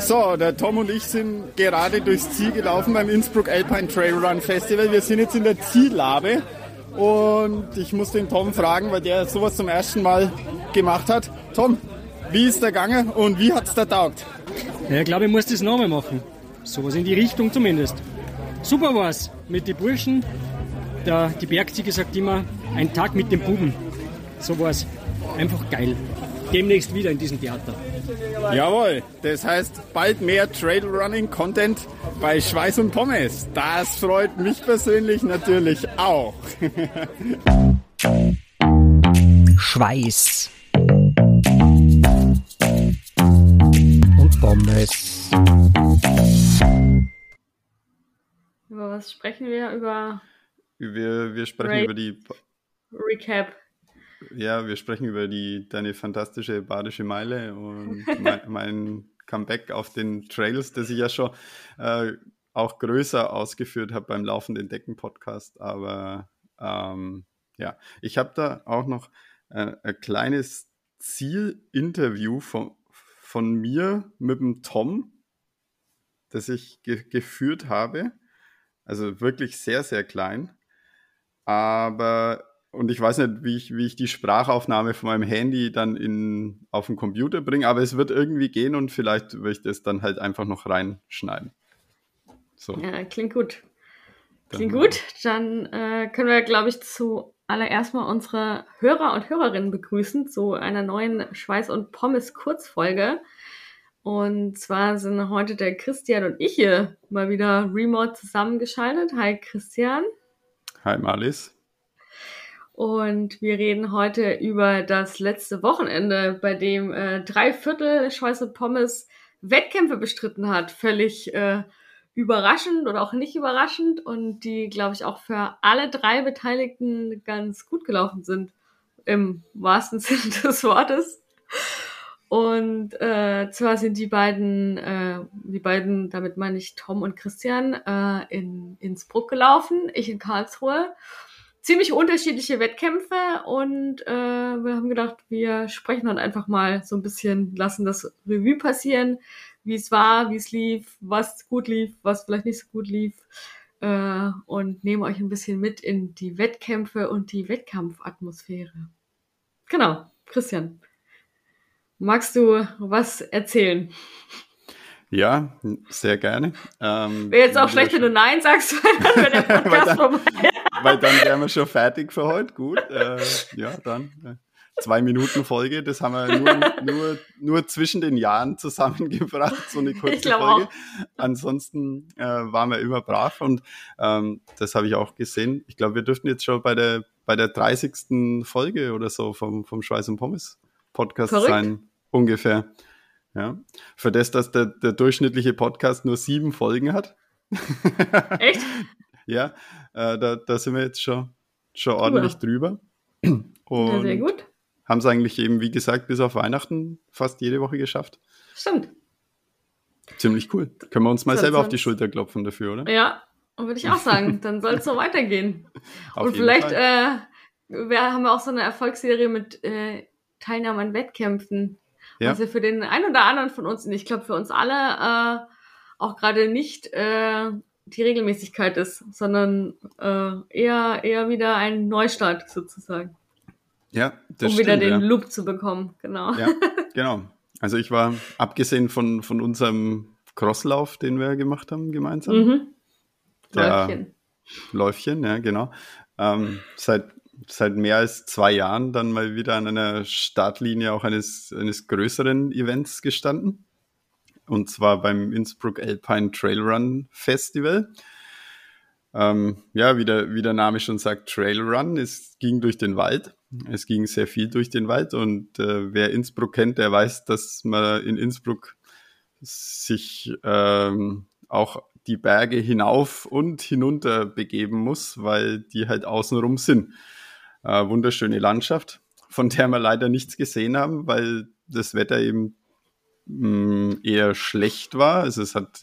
So, der Tom und ich sind gerade durchs Ziel gelaufen beim Innsbruck Alpine Trail Run Festival. Wir sind jetzt in der Ziellabe und ich muss den Tom fragen, weil der sowas zum ersten Mal gemacht hat. Tom, wie ist der Gange und wie hat es da taugt? Ja, ich glaube, ich muss das nochmal machen. Sowas in die Richtung zumindest. Super war's mit den Burschen. Der, die Bergziege sagt immer, ein Tag mit den Buben. So war's. Einfach geil. Demnächst wieder in diesem Theater. Jawohl, das heißt bald mehr Trailrunning-Content bei Schweiß und Pommes. Das freut mich persönlich natürlich auch. Schweiß und Pommes. Über was sprechen wir? Über Wir, wir sprechen Right. über die Recap. Ja, wir sprechen über die deine fantastische badische Meile und mein, mein Comeback auf den Trails, das ich ja schon äh, auch größer ausgeführt habe beim Laufenden Decken Podcast. Aber ähm, ja, ich habe da auch noch äh, ein kleines Zielinterview von, von mir mit dem Tom, das ich ge geführt habe. Also wirklich sehr, sehr klein. Aber und ich weiß nicht, wie ich, wie ich die Sprachaufnahme von meinem Handy dann in, auf den Computer bringe, aber es wird irgendwie gehen und vielleicht würde ich das dann halt einfach noch reinschneiden. So. Ja, klingt gut. Klingt Dann- gut. Dann äh, können wir, glaube ich, zuallererst mal unsere Hörer und Hörerinnen begrüßen zu einer neuen Schweiß- und Pommes-Kurzfolge. Und zwar sind heute der Christian und ich hier mal wieder remote zusammengeschaltet. Hi Christian. Hi Malis. Und wir reden heute über das letzte Wochenende, bei dem äh, drei Viertel Schweiß und Pommes Wettkämpfe bestritten hat. Völlig äh, überraschend oder auch nicht überraschend und die, glaube ich, auch für alle drei Beteiligten ganz gut gelaufen sind. Im wahrsten Sinne des Wortes. Und äh, zwar sind die beiden, äh, die beiden, damit meine ich Tom und Christian, äh, in Innsbruck gelaufen, ich in Karlsruhe ziemlich unterschiedliche Wettkämpfe und äh, wir haben gedacht, wir sprechen dann einfach mal so ein bisschen, lassen das Revue passieren, wie es war, wie es lief, was gut lief, was vielleicht nicht so gut lief äh, und nehmen euch ein bisschen mit in die Wettkämpfe und die Wettkampfatmosphäre. Genau, Christian, magst du was erzählen? Ja, sehr gerne. Ähm, Wäre jetzt auch schlecht, wenn du Nein sagst, dann wäre der Podcast vorbei. Weil dann wären wir schon fertig für heute. Gut. Äh, ja, dann. Äh, zwei Minuten Folge, das haben wir nur, nur, nur zwischen den Jahren zusammengebracht, so eine kurze Folge. auch. Ansonsten äh, waren wir immer brav und ähm, das habe ich auch gesehen. Ich glaube, wir dürften jetzt schon bei der, bei der 30. Folge oder so vom, vom Schweiß und Pommes Podcast Verrückt. sein, ungefähr. Ja. Für das, dass der, der durchschnittliche Podcast nur sieben Folgen hat. Echt? Ja, äh, da, da sind wir jetzt schon, schon ordentlich drüber. Und Ja, sehr gut. haben es eigentlich eben, wie gesagt, bis auf Weihnachten fast jede Woche geschafft. Stimmt. Ziemlich cool. Können wir uns mal selber auf die Schulter klopfen dafür, oder? Ja, würde ich auch sagen. Dann soll es so weitergehen. Auf Und vielleicht äh, wir haben wir auch so eine Erfolgsserie mit äh, Teilnahme an Wettkämpfen. Ja. Also für den einen oder anderen von uns, und ich glaube für uns alle, äh, auch gerade nicht äh, die Regelmäßigkeit ist, sondern äh, eher, eher wieder ein Neustart sozusagen, ja, das um wieder stimmt, den ja. Loop zu bekommen. Genau. Ja, genau. Also ich war, abgesehen von, von unserem Crosslauf, den wir gemacht haben gemeinsam, Mhm. Der- Läufchen. Läufchen, ja, genau, ähm, seit, seit mehr als zwei Jahren dann mal wieder an einer Startlinie auch eines, eines größeren Events gestanden. Und zwar beim Innsbruck Alpine Trail Run Festival. Ähm, ja, wie der, wie der Name schon sagt, Trail Run. Es ging durch den Wald. Es ging sehr viel durch den Wald. Und äh, wer Innsbruck kennt, der weiß, dass man in Innsbruck sich ähm, auch die Berge hinauf und hinunter begeben muss, weil die halt außenrum sind. Äh, wunderschöne Landschaft, von der wir leider nichts gesehen haben, weil das Wetter eben mh, eher schlecht war. Also es hat,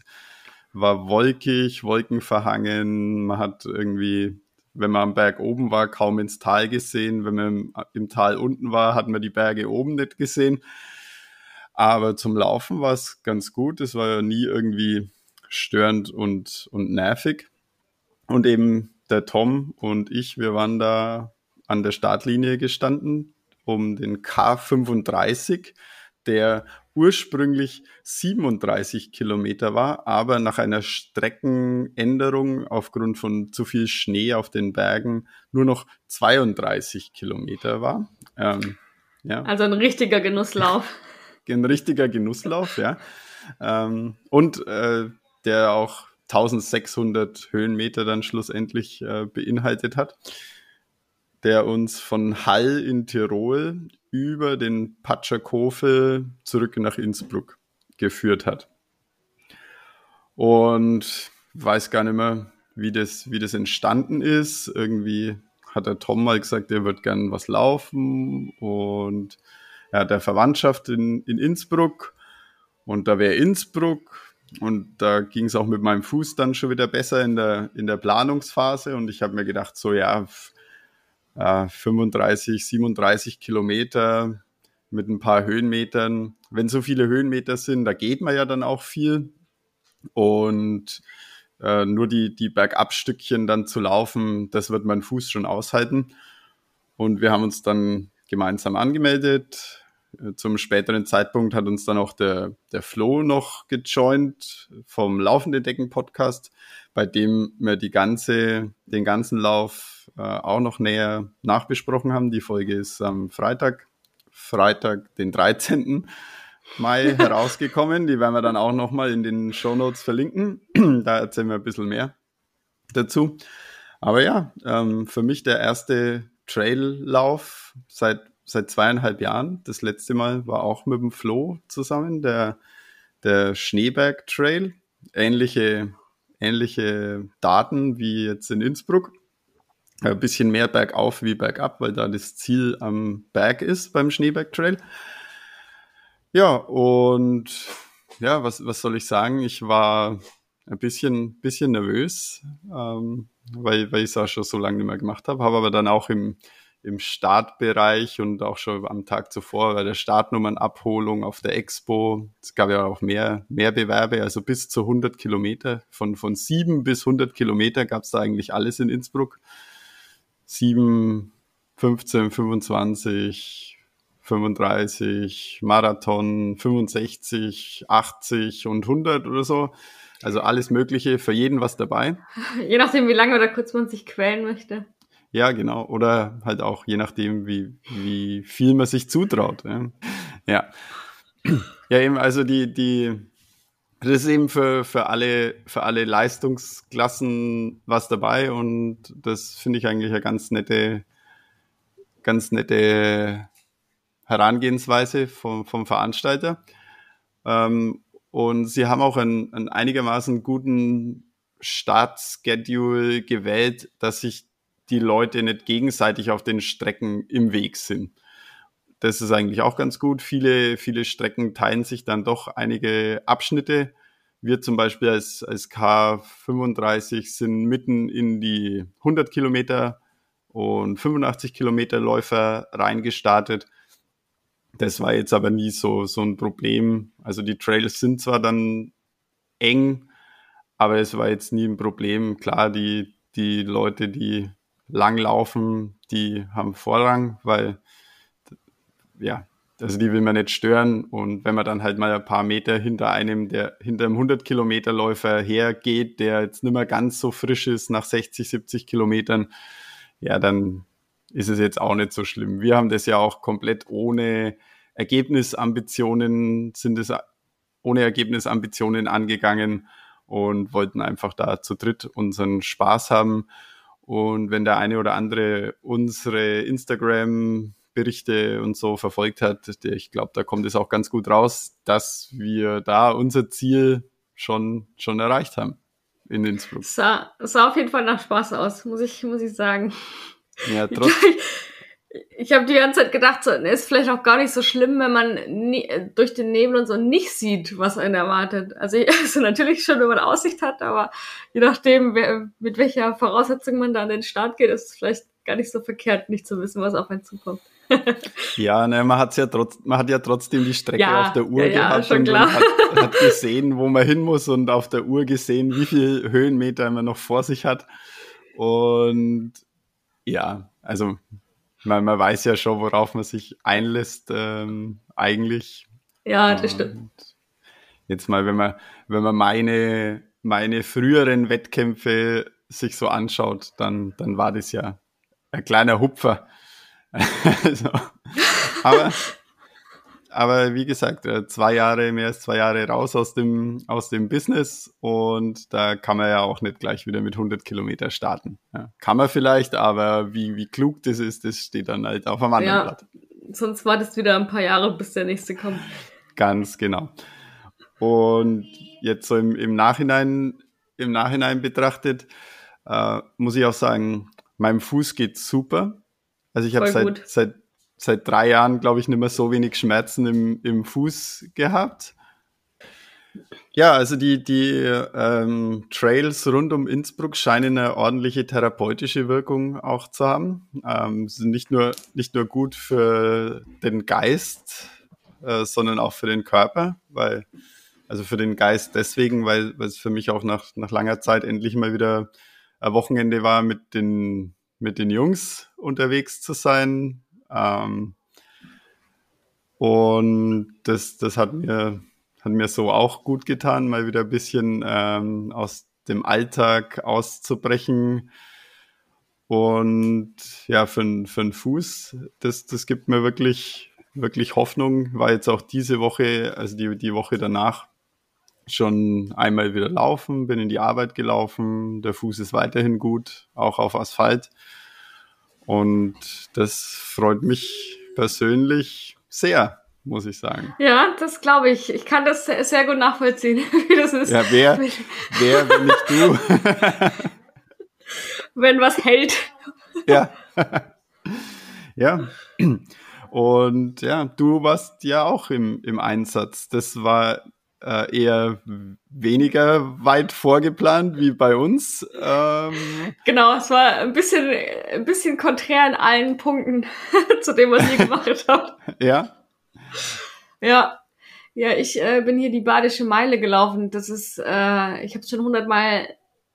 war wolkig, wolkenverhangen. Man hat irgendwie, wenn man am Berg oben war, kaum ins Tal gesehen. Wenn man im, im Tal unten war, hat man die Berge oben nicht gesehen. Aber zum Laufen war es ganz gut. Es war ja nie irgendwie störend und, und nervig. Und eben der Tom und ich, wir waren da an der Startlinie gestanden, um den K35, der ursprünglich 37 Kilometer war, aber nach einer Streckenänderung aufgrund von zu viel Schnee auf den Bergen nur noch 32 Kilometer war. Ähm, ja. Also ein richtiger Genusslauf. ein richtiger Genusslauf, ja. Ähm, und äh, der auch 1600 Höhenmeter dann schlussendlich äh, beinhaltet hat, der uns von Hall in Tirol über den Patschakofel zurück nach Innsbruck geführt hat. Und weiß gar nicht mehr, wie das, wie das entstanden ist. Irgendwie hat der Tom mal gesagt, er wird gern was laufen und er hat der Verwandtschaft in, in Innsbruck und da wäre Innsbruck und da ging es auch mit meinem Fuß dann schon wieder besser in der, in der Planungsphase. Und ich habe mir gedacht, so ja, äh, 35, 37 Kilometer mit ein paar Höhenmetern. Wenn so viele Höhenmeter sind, da geht man ja dann auch viel. Und äh, nur die, die Bergabstückchen dann zu laufen, das wird mein Fuß schon aushalten. Und wir haben uns dann gemeinsam angemeldet, zum späteren Zeitpunkt hat uns dann auch der, der Flo noch gejoint vom Laufende Decken Podcast, bei dem wir die ganze, den ganzen Lauf äh, auch noch näher nachbesprochen haben. Die Folge ist am Freitag, Freitag, den 13. Mai herausgekommen. Die werden wir dann auch nochmal in den Show Notes verlinken. da erzählen wir ein bisschen mehr dazu. Aber ja, ähm, für mich der erste Traillauf seit seit zweieinhalb Jahren. Das letzte Mal war auch mit dem Flo zusammen, der, der Schneeberg Trail. Ähnliche, ähnliche Daten wie jetzt in Innsbruck. Ein bisschen mehr bergauf wie bergab, weil da das Ziel am Berg ist beim Schneeberg Trail. Ja, und ja, was, was soll ich sagen? Ich war ein bisschen, bisschen nervös, ähm, weil, weil ich es auch schon so lange nicht mehr gemacht habe, habe aber dann auch im, im Startbereich und auch schon am Tag zuvor bei der Startnummernabholung auf der Expo. Es gab ja auch mehr, mehr Bewerbe, also bis zu 100 Kilometer. Von, von 7 bis 100 Kilometer gab es da eigentlich alles in Innsbruck. 7, 15, 25, 35, Marathon, 65, 80 und 100 oder so. Also alles Mögliche, für jeden was dabei. Je nachdem, wie lange oder kurz man sich quälen möchte. Ja, genau. Oder halt auch je nachdem, wie, wie viel man sich zutraut. Ja. ja. Ja, eben, also die, die, das ist eben für, für alle, für alle Leistungsklassen was dabei und das finde ich eigentlich eine ganz nette, ganz nette Herangehensweise vom, vom Veranstalter. Ähm, und sie haben auch einen, einen einigermaßen guten Startschedule gewählt, dass sich die Leute nicht gegenseitig auf den Strecken im Weg sind. Das ist eigentlich auch ganz gut. Viele, viele Strecken teilen sich dann doch einige Abschnitte. Wir zum Beispiel als, als K35 sind mitten in die 100 Kilometer und 85 Kilometer Läufer reingestartet. Das war jetzt aber nie so, so ein Problem. Also die Trails sind zwar dann eng, aber es war jetzt nie ein Problem. Klar, die, die Leute, die langlaufen, die haben Vorrang, weil ja, also die will man nicht stören. Und wenn man dann halt mal ein paar Meter hinter einem, der hinter einem 100 Kilometer Läufer hergeht, der jetzt nicht mehr ganz so frisch ist nach 60, 70 Kilometern, ja, dann ist es jetzt auch nicht so schlimm. Wir haben das ja auch komplett ohne Ergebnisambitionen, sind es ohne Ergebnisambitionen angegangen und wollten einfach da zu dritt unseren Spaß haben. Und wenn der eine oder andere unsere Instagram-Berichte und so verfolgt hat, ich glaube, da kommt es auch ganz gut raus, dass wir da unser Ziel schon, schon erreicht haben in Innsbruck. Sah, sah auf jeden Fall nach Spaß aus, muss ich, muss ich sagen. Ja, trotz, ich habe die ganze Zeit gedacht, so, ist vielleicht auch gar nicht so schlimm, wenn man nie, durch den Nebel und so nicht sieht, was einen erwartet. Also, also natürlich schon, wenn man Aussicht hat, aber je nachdem, wer, mit welcher Voraussetzung man da an den Start geht, ist es vielleicht gar nicht so verkehrt, nicht zu wissen, was auf einen zukommt. ja, ne, man hat's ja trotz, man hat ja trotzdem die Strecke Ja, auf der Uhr ja, ja, gehabt schon und klar. man hat, hat gesehen, wo man hin muss und auf der Uhr gesehen, wie viel Höhenmeter man noch vor sich hat. Und ja, also man, man weiß ja schon, worauf man sich einlässt, ähm, eigentlich. Ja, das stimmt. Und jetzt mal, wenn man, wenn man meine, meine früheren Wettkämpfe sich so anschaut, dann, dann war das ja ein kleiner Hupfer. also, aber, aber wie gesagt, äh, zwei Jahre, mehr als zwei Jahre raus aus dem, aus dem Business und da kann man ja auch nicht gleich wieder mit 100 Kilometer starten. Ja, kann man vielleicht, aber wie, wie klug das ist, das steht dann halt auf einem anderen Ja. Blatt. Sonst wartest wieder ein paar Jahre, bis der nächste kommt. Ganz genau. Und jetzt so im, im Nachhinein, im Nachhinein betrachtet, äh, muss ich auch sagen, meinem Fuß geht super. Also ich habe seit, seit, seit drei Jahren, glaube ich, nicht mehr so wenig Schmerzen im, im Fuß gehabt. Ja, also die, die ähm, Trails rund um Innsbruck scheinen eine ordentliche therapeutische Wirkung auch zu haben. Ähm, sind nicht nur, nicht nur gut für den Geist, äh, sondern auch für den Körper, weil, also für den Geist deswegen, weil, weil es für mich auch nach, nach langer Zeit endlich mal wieder ein Wochenende war, mit den, mit den Jungs unterwegs zu sein. Ähm, und das, das hat mir, hat mir so auch gut getan, mal wieder ein bisschen ähm, aus dem Alltag auszubrechen. Und ja, für, für den Fuß, das, das gibt mir wirklich, wirklich Hoffnung. War jetzt auch diese Woche, also die, die Woche danach, schon einmal wieder laufen, bin in die Arbeit gelaufen. Der Fuß ist weiterhin gut, auch auf Asphalt. Und das freut mich persönlich sehr, muss ich sagen. Ja, das glaube ich. Ich kann das sehr, gut nachvollziehen, wie das ist. Ja, wer, wer, wenn nicht du? Wenn was hält. ja. ja. Und ja, du warst ja auch im, im Einsatz. Das war äh, eher weniger weit vorgeplant wie bei uns. Ähm, Genau, es war ein bisschen, ein bisschen konträr in allen Punkten zu dem, was ihr gemacht habt. ja, Ja, ja, ich äh, bin hier die Badische Meile gelaufen. Das ist, äh, ich habe es schon hundertmal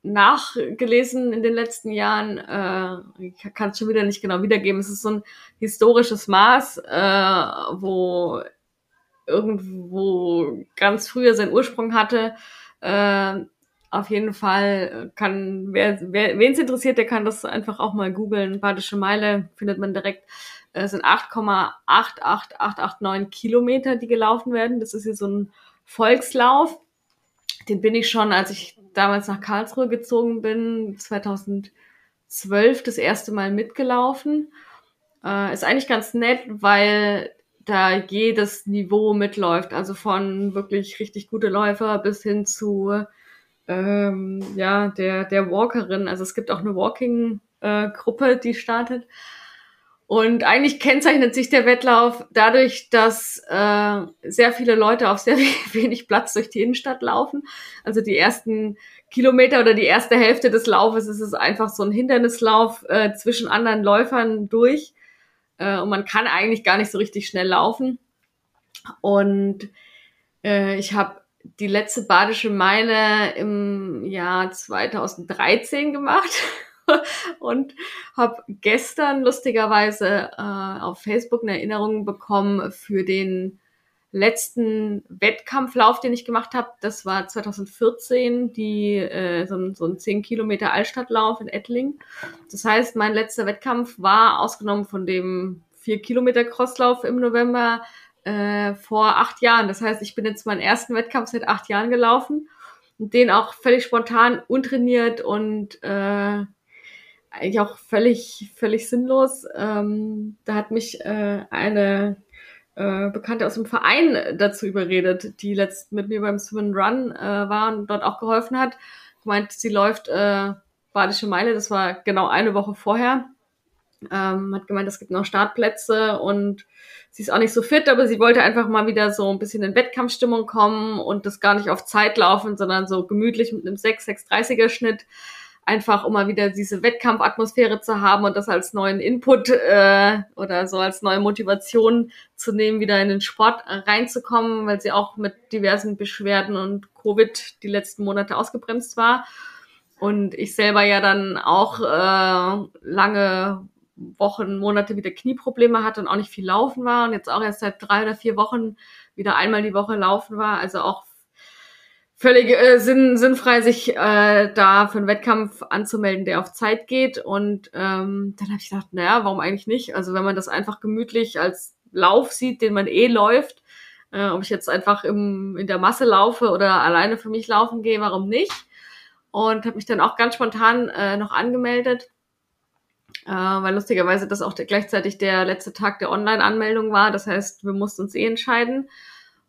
nachgelesen in den letzten Jahren. Äh, ich kann es schon wieder nicht genau wiedergeben. Es ist so ein historisches Maß, äh, wo irgendwo ganz früher seinen Ursprung hatte. Äh, auf jeden Fall kann, wer, wer wen es interessiert, der kann das einfach auch mal googeln. Badische Meile findet man direkt. Es sind 8,88889 Kilometer, die gelaufen werden. Das ist hier so ein Volkslauf. Den bin ich schon, als ich damals nach Karlsruhe gezogen bin, 2012 das erste Mal mitgelaufen. Äh, ist eigentlich ganz nett, weil da jedes Niveau mitläuft. Also von wirklich richtig gute Läufer bis hin zu ähm, ja, der, der Walkerin. Also es gibt auch eine Walking-Gruppe, die startet. Und eigentlich kennzeichnet sich der Wettlauf dadurch, dass äh, sehr viele Leute auf sehr wenig Platz durch die Innenstadt laufen. Also die ersten Kilometer oder die erste Hälfte des Laufes ist es einfach so ein Hindernislauf äh, zwischen anderen Läufern durch. Äh, und man kann eigentlich gar nicht so richtig schnell laufen. Und äh, ich habe die letzte Badische Meile im Jahr 2013 gemacht und habe gestern lustigerweise äh, auf Facebook eine Erinnerung bekommen für den letzten Wettkampflauf, den ich gemacht habe. Das war 2014, die, äh, so, ein, so ein 10 Kilometer Altstadtlauf in Ettling. Das heißt, mein letzter Wettkampf war ausgenommen von dem 4 Kilometer Crosslauf im November äh, vor acht Jahren. Das heißt, ich bin jetzt meinen ersten Wettkampf seit acht Jahren gelaufen und den auch völlig spontan, untrainiert und äh, eigentlich auch völlig, völlig sinnlos. Ähm, da hat mich äh, eine äh, Bekannte aus dem Verein dazu überredet, die letzt mit mir beim Swim Run äh, war und dort auch geholfen hat. Gemeint, sie läuft äh, Badische Meile, das war genau eine Woche vorher. Ähm, hat gemeint, es gibt noch Startplätze und sie ist auch nicht so fit, aber sie wollte einfach mal wieder so ein bisschen in Wettkampfstimmung kommen und das gar nicht auf Zeit laufen, sondern so gemütlich mit einem 6, 630er Schnitt. Einfach mal wieder diese Wettkampfatmosphäre zu haben und das als neuen Input äh, oder so als neue Motivation zu nehmen, wieder in den Sport reinzukommen, weil sie auch mit diversen Beschwerden und Covid die letzten Monate ausgebremst war. Und ich selber ja dann auch äh, lange Wochen, Monate wieder Knieprobleme hatte und auch nicht viel laufen war und jetzt auch erst seit drei oder vier Wochen wieder einmal die Woche laufen war. Also auch völlig äh, sinn, sinnfrei, sich äh, da für einen Wettkampf anzumelden, der auf Zeit geht. Und ähm, dann habe ich gedacht, naja, warum eigentlich nicht? Also wenn man das einfach gemütlich als Lauf sieht, den man eh läuft, äh, ob ich jetzt einfach im, in der Masse laufe oder alleine für mich laufen gehe, warum nicht? Und habe mich dann auch ganz spontan äh, noch angemeldet äh, weil lustigerweise das auch der, gleichzeitig der letzte Tag der Online-Anmeldung war. Das heißt, wir mussten uns eh entscheiden.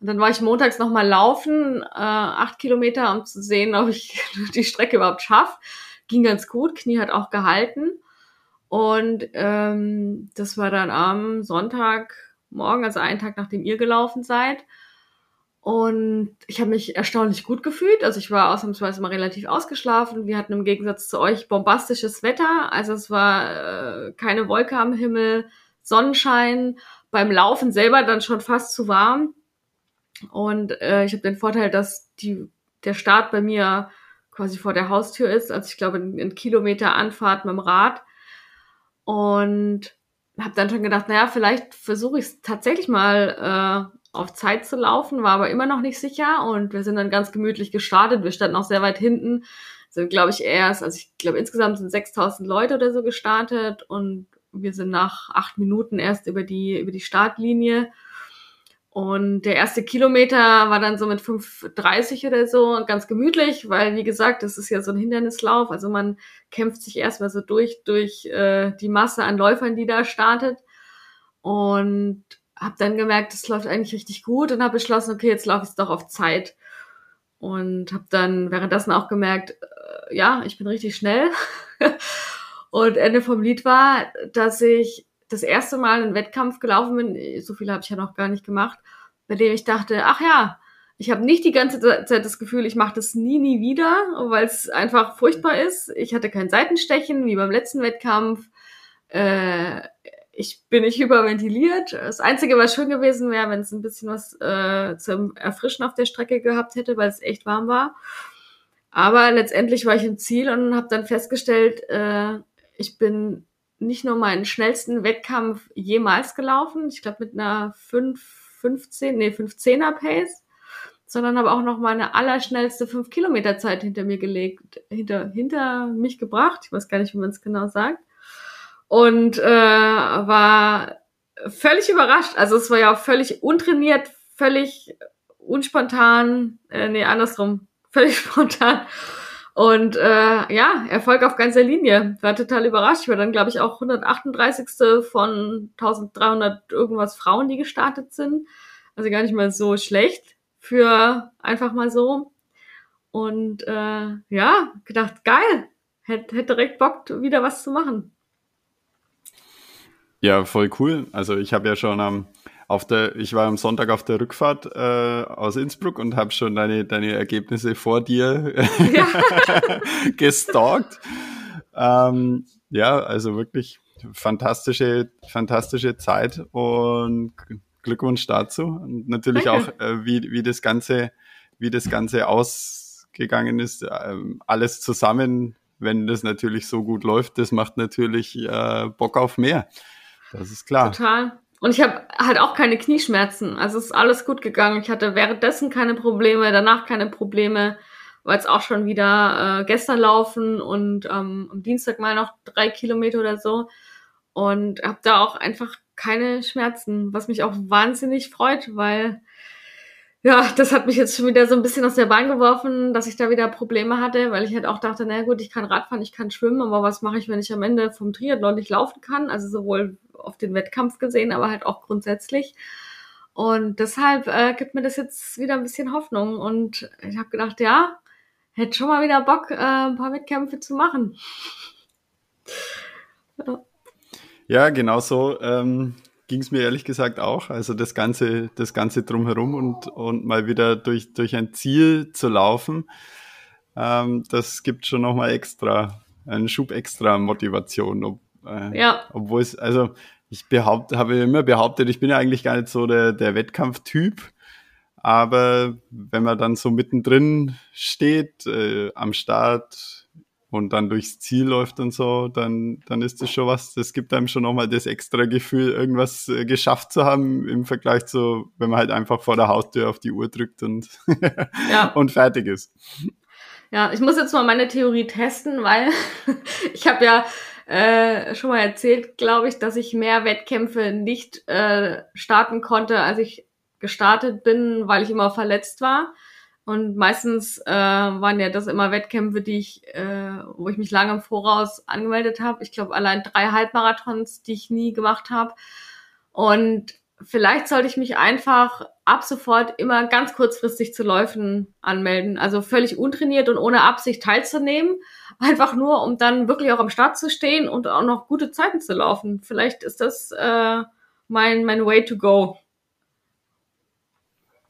Und dann war ich montags nochmal laufen, äh, acht Kilometer, um zu sehen, ob ich die Strecke überhaupt schaffe. Ging ganz gut, Knie hat auch gehalten. Und ähm, das war dann am Sonntagmorgen, also einen Tag nachdem ihr gelaufen seid. Und ich habe mich erstaunlich gut gefühlt. Also ich war ausnahmsweise mal relativ ausgeschlafen. Wir hatten im Gegensatz zu euch bombastisches Wetter. Also es war äh, keine Wolke am Himmel, Sonnenschein. Beim Laufen selber dann schon fast zu warm. Und äh, ich habe den Vorteil, dass die, der Start bei mir quasi vor der Haustür ist. Also ich glaube, ein Kilometer Anfahrt mit dem Rad. Und habe dann schon gedacht, naja, vielleicht versuche ich es tatsächlich mal äh, auf Zeit zu laufen, war aber immer noch nicht sicher und wir sind dann ganz gemütlich gestartet. Wir standen auch sehr weit hinten, sind glaube ich erst, also ich glaube insgesamt sind 6000 Leute oder so gestartet und wir sind nach acht Minuten erst über die, über die Startlinie. Und der erste Kilometer war dann so mit 5,30 oder so ganz gemütlich, weil wie gesagt, das ist ja so ein Hindernislauf. Also man kämpft sich erstmal so durch, durch äh, die Masse an Läufern, die da startet. Und habe dann gemerkt, es läuft eigentlich richtig gut und habe beschlossen, okay, jetzt laufe ich es doch auf Zeit. Und habe dann währenddessen auch gemerkt, äh, ja, ich bin richtig schnell. und Ende vom Lied war, dass ich das erste Mal einen Wettkampf gelaufen bin, so viel habe ich ja noch gar nicht gemacht, bei dem ich dachte, ach ja, ich habe nicht die ganze Zeit das Gefühl, ich mache das nie, nie wieder, weil es einfach furchtbar ist. Ich hatte kein Seitenstechen wie beim letzten Wettkampf. Äh, ich bin nicht hyperventiliert. Das Einzige, was schön gewesen wäre, wenn es ein bisschen was äh, zum Erfrischen auf der Strecke gehabt hätte, weil es echt warm war. Aber letztendlich war ich im Ziel und habe dann festgestellt, äh, ich bin nicht nur meinen schnellsten Wettkampf jemals gelaufen, ich glaube mit einer 5, 15, nee, 15er Pace, sondern habe auch noch meine allerschnellste 5 Kilometer Zeit hinter mir gelegt, hinter, hinter mich gebracht. Ich weiß gar nicht, wie man es genau sagt und äh, war völlig überrascht. Also es war ja völlig untrainiert, völlig unspontan, äh, nee, andersrum, völlig spontan. Und äh, ja, Erfolg auf ganzer Linie. War total überrascht. Ich war dann, glaube ich, auch 138. von 1300 irgendwas Frauen, die gestartet sind. Also gar nicht mal so schlecht für einfach mal so. Und äh, ja, gedacht, geil. Hätte hätt direkt Bock, wieder was zu machen. Ja, voll cool. Also ich habe ja schon am auf der, ich war am Sonntag auf der Rückfahrt äh, aus Innsbruck und habe schon deine, deine Ergebnisse vor dir ja. gestalkt. Ähm, ja, also wirklich fantastische, fantastische Zeit und Glückwunsch dazu. Und natürlich Danke. auch, äh, wie, wie das Ganze, wie das Ganze ausgegangen ist. Äh, alles zusammen, wenn das natürlich so gut läuft, das macht natürlich äh, Bock auf mehr. Das ist klar. Total. Und ich habe halt auch keine Knieschmerzen. Also es ist alles gut gegangen. Ich hatte währenddessen keine Probleme, danach keine Probleme. War jetzt auch schon wieder äh, gestern laufen und ähm, am Dienstag mal noch drei Kilometer oder so. Und habe da auch einfach keine Schmerzen, was mich auch wahnsinnig freut, weil ja, das hat mich jetzt schon wieder so ein bisschen aus der Bahn geworfen, dass ich da wieder Probleme hatte, weil ich halt auch dachte, na gut, ich kann Radfahren, ich kann schwimmen, aber was mache ich, wenn ich am Ende vom Triathlon nicht laufen kann? Also sowohl auf den Wettkampf gesehen, aber halt auch grundsätzlich. Und deshalb äh, gibt mir das jetzt wieder ein bisschen Hoffnung. Und ich habe gedacht, ja, hätte schon mal wieder Bock, äh, ein paar Wettkämpfe zu machen. ja. ja, genau so. Ähm ging es mir ehrlich gesagt auch. Also das Ganze, das Ganze drumherum und, und mal wieder durch, durch ein Ziel zu laufen, ähm, das gibt schon nochmal extra, einen Schub extra Motivation. Ob, äh, Ja. Obwohl es, also ich behaupte, habe immer behauptet, ich bin ja eigentlich gar nicht so der, der Wettkampftyp. Aber wenn man dann so mittendrin steht, äh, am Start und dann durchs Ziel läuft und so, dann, dann ist das schon was, das gibt einem schon nochmal das extra Gefühl, irgendwas äh, geschafft zu haben im Vergleich zu, wenn man halt einfach vor der Haustür auf die Uhr drückt und, Ja. und fertig ist. Ja, ich muss jetzt mal meine Theorie testen, weil ich habe ja äh, schon mal erzählt, glaube ich, dass ich mehr Wettkämpfe nicht äh, starten konnte, als ich gestartet bin, weil ich immer verletzt war. Und meistens äh, waren ja das immer Wettkämpfe, die ich, äh, wo ich mich lange im Voraus angemeldet habe. Ich glaube allein drei Halbmarathons, die ich nie gemacht habe. Und vielleicht sollte ich mich einfach ab sofort immer ganz kurzfristig zu Läufen anmelden. Also völlig untrainiert und ohne Absicht teilzunehmen. Einfach nur, um dann wirklich auch am Start zu stehen und auch noch gute Zeiten zu laufen. Vielleicht ist das äh, mein, mein Way to go.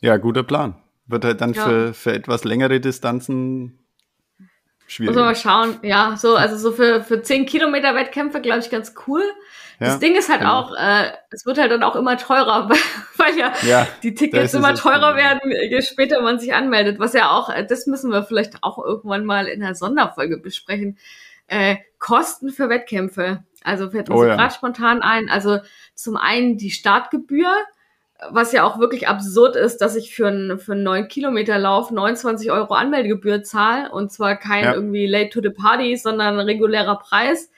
Ja, guter Plan. Wird halt dann Ja. für, für etwas längere Distanzen schwierig. Muss man mal schauen. Ja, so, also so für, für 10 Kilometer Wettkämpfe, glaube ich, ganz cool. Das Ja, Ding ist halt genau. auch, äh, es wird halt dann auch immer teurer, weil, ja Ja, die das Tickets immer das teurer werden, je später man sich anmeldet. Was ja auch, äh, das müssen wir vielleicht auch irgendwann mal in einer Sonderfolge besprechen. Äh, Kosten für Wettkämpfe. Also fällt mir Oh so ja. gerade spontan ein. Also zum einen die Startgebühr, was ja auch wirklich absurd ist, dass ich für einen, für einen 9 Kilometer Lauf 29 Euro Anmeldegebühr zahle und zwar kein Ja. irgendwie late to the party, sondern ein regulärer Preis.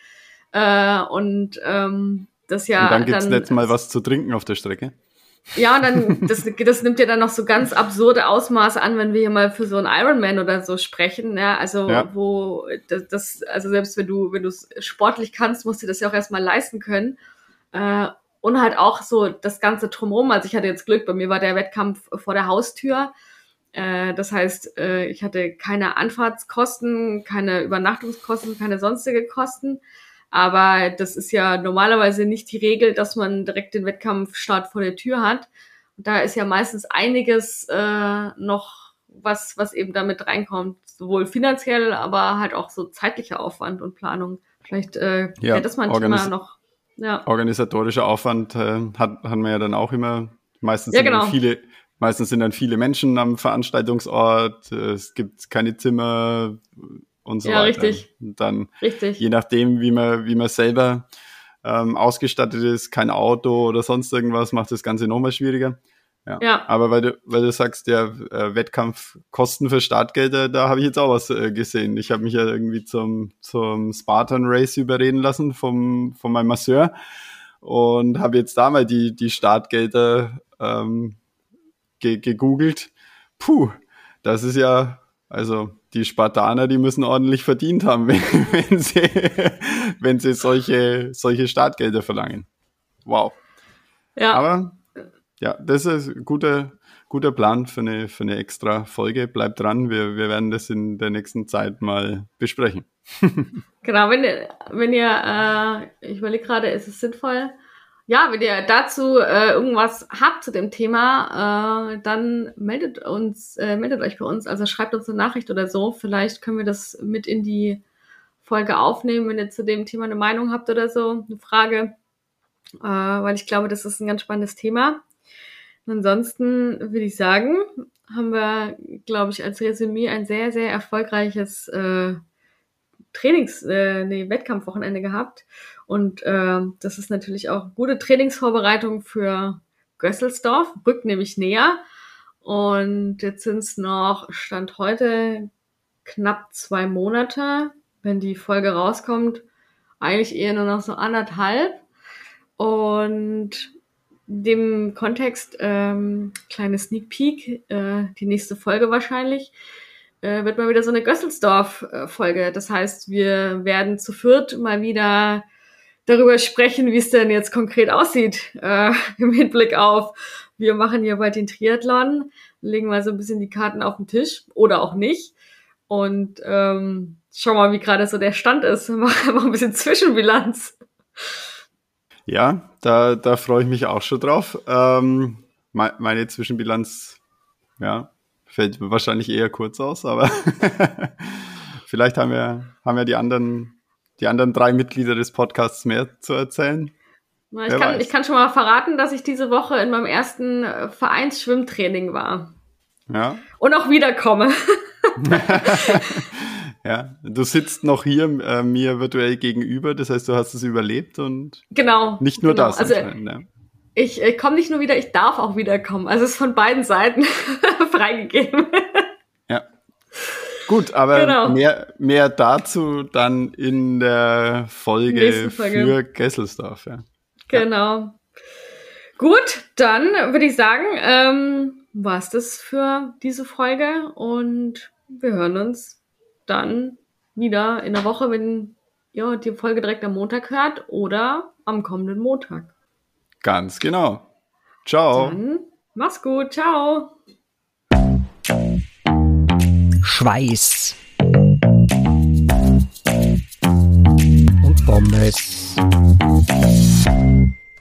Äh, und ähm, das ja und dann gibt's jetzt mal was zu trinken auf der Strecke. ja, und dann, das, das nimmt ja dann noch so ganz absurde Ausmaße an, wenn wir hier mal für so einen Ironman oder so sprechen, ja, also Ja. wo das, das, also selbst wenn du, wenn du es sportlich kannst, musst du das ja auch erstmal leisten können. Äh, und halt auch so das Ganze drumherum. Also ich hatte jetzt Glück, bei mir war der Wettkampf vor der Haustür. Äh, das heißt, äh, ich hatte keine Anfahrtskosten, keine Übernachtungskosten, keine sonstige Kosten. Aber das ist ja normalerweise nicht die Regel, dass man direkt den Wettkampfstart vor der Tür hat. Und da ist ja meistens einiges äh, noch, was, was eben damit reinkommt. Sowohl finanziell, aber halt auch so zeitlicher Aufwand und Planung. Vielleicht äh, Ja, wäre das mal ein Thema noch. Ja. Organisatorischer Aufwand äh, hat, hat man ja dann auch immer. Meistens Ja, sind dann genau. viele, meistens sind dann viele Menschen am Veranstaltungsort. Es gibt keine Zimmer und so Ja, weiter. richtig. Und dann Richtig. je nachdem, wie man, wie man selber ähm, ausgestattet ist, kein Auto oder sonst irgendwas, macht das Ganze nochmal schwieriger. Ja. Ja. Aber weil du, weil du sagst, ja, äh, Wettkampfkosten für Startgelder, da habe ich jetzt auch was äh, gesehen. Ich habe mich ja irgendwie zum, zum Spartan Race überreden lassen vom, von meinem Masseur und habe jetzt da mal die, die Startgelder ähm, ge gegoogelt. Puh, das ist ja, also die Spartaner, die müssen ordentlich verdient haben, wenn, wenn sie, wenn sie solche, solche Startgelder verlangen. Wow. Ja. Aber ja, das ist ein guter, guter Plan für eine, für eine extra Folge. Bleibt dran, wir, wir werden das in der nächsten Zeit mal besprechen. Genau, wenn ihr, wenn ihr, äh, ich überlege gerade, ist es sinnvoll? Ja, wenn ihr dazu äh, irgendwas habt zu dem Thema, äh, dann meldet uns, äh, meldet euch bei uns, also schreibt uns eine Nachricht oder so. Vielleicht können wir das mit in die Folge aufnehmen, wenn ihr zu dem Thema eine Meinung habt oder so, eine Frage. Äh, weil ich glaube, das ist ein ganz spannendes Thema. Ansonsten würde ich sagen, haben wir, glaube ich, als Resümee ein sehr, sehr erfolgreiches äh, Trainings, äh, nee, Wettkampfwochenende gehabt. Und äh, das ist natürlich auch gute Trainingsvorbereitung für Gösselsdorf, rückt nämlich näher. Und jetzt sind es noch, Stand heute, knapp zwei Monate, wenn die Folge rauskommt. Eigentlich eher nur noch so anderthalb. Und dem Kontext, ähm, kleine Sneak Peek, äh, die nächste Folge wahrscheinlich, äh, wird mal wieder so eine Gösselsdorf-Folge. Das heißt, wir werden zu viert mal wieder darüber sprechen, wie es denn jetzt konkret aussieht äh, im Hinblick auf, wir machen hier bald den Triathlon, legen mal so ein bisschen die Karten auf den Tisch oder auch nicht und ähm, schau mal, wie gerade so der Stand ist. Mach einfach ein bisschen Zwischenbilanz. Ja, da, da freue ich mich auch schon drauf. Ähm, me meine Zwischenbilanz, ja, fällt wahrscheinlich eher kurz aus, aber vielleicht haben wir, haben ja die anderen die anderen drei Mitglieder des Podcasts mehr zu erzählen. Ich kann, ich kann, schon mal verraten, dass ich diese Woche in meinem ersten äh, Vereinsschwimmtraining war. Ja. Und auch wiederkomme. ja, du sitzt noch hier äh, mir virtuell gegenüber, das heißt, du hast es überlebt und genau, nicht nur genau. das. Also, ja. Ich, ich komme nicht nur wieder, ich darf auch wiederkommen. Also es ist von beiden Seiten freigegeben. ja. Gut, aber genau. mehr, mehr dazu dann in der Folge, Folge. für Gesselsdorf. Ja. Genau. Gut, dann würde ich sagen, ähm, war es das für diese Folge und wir hören uns dann wieder in der Woche, wenn ihr die Folge direkt am Montag hört oder am kommenden Montag. Ganz genau. Ciao. Dann mach's gut. Ciao. Schweiß. Und Pommes.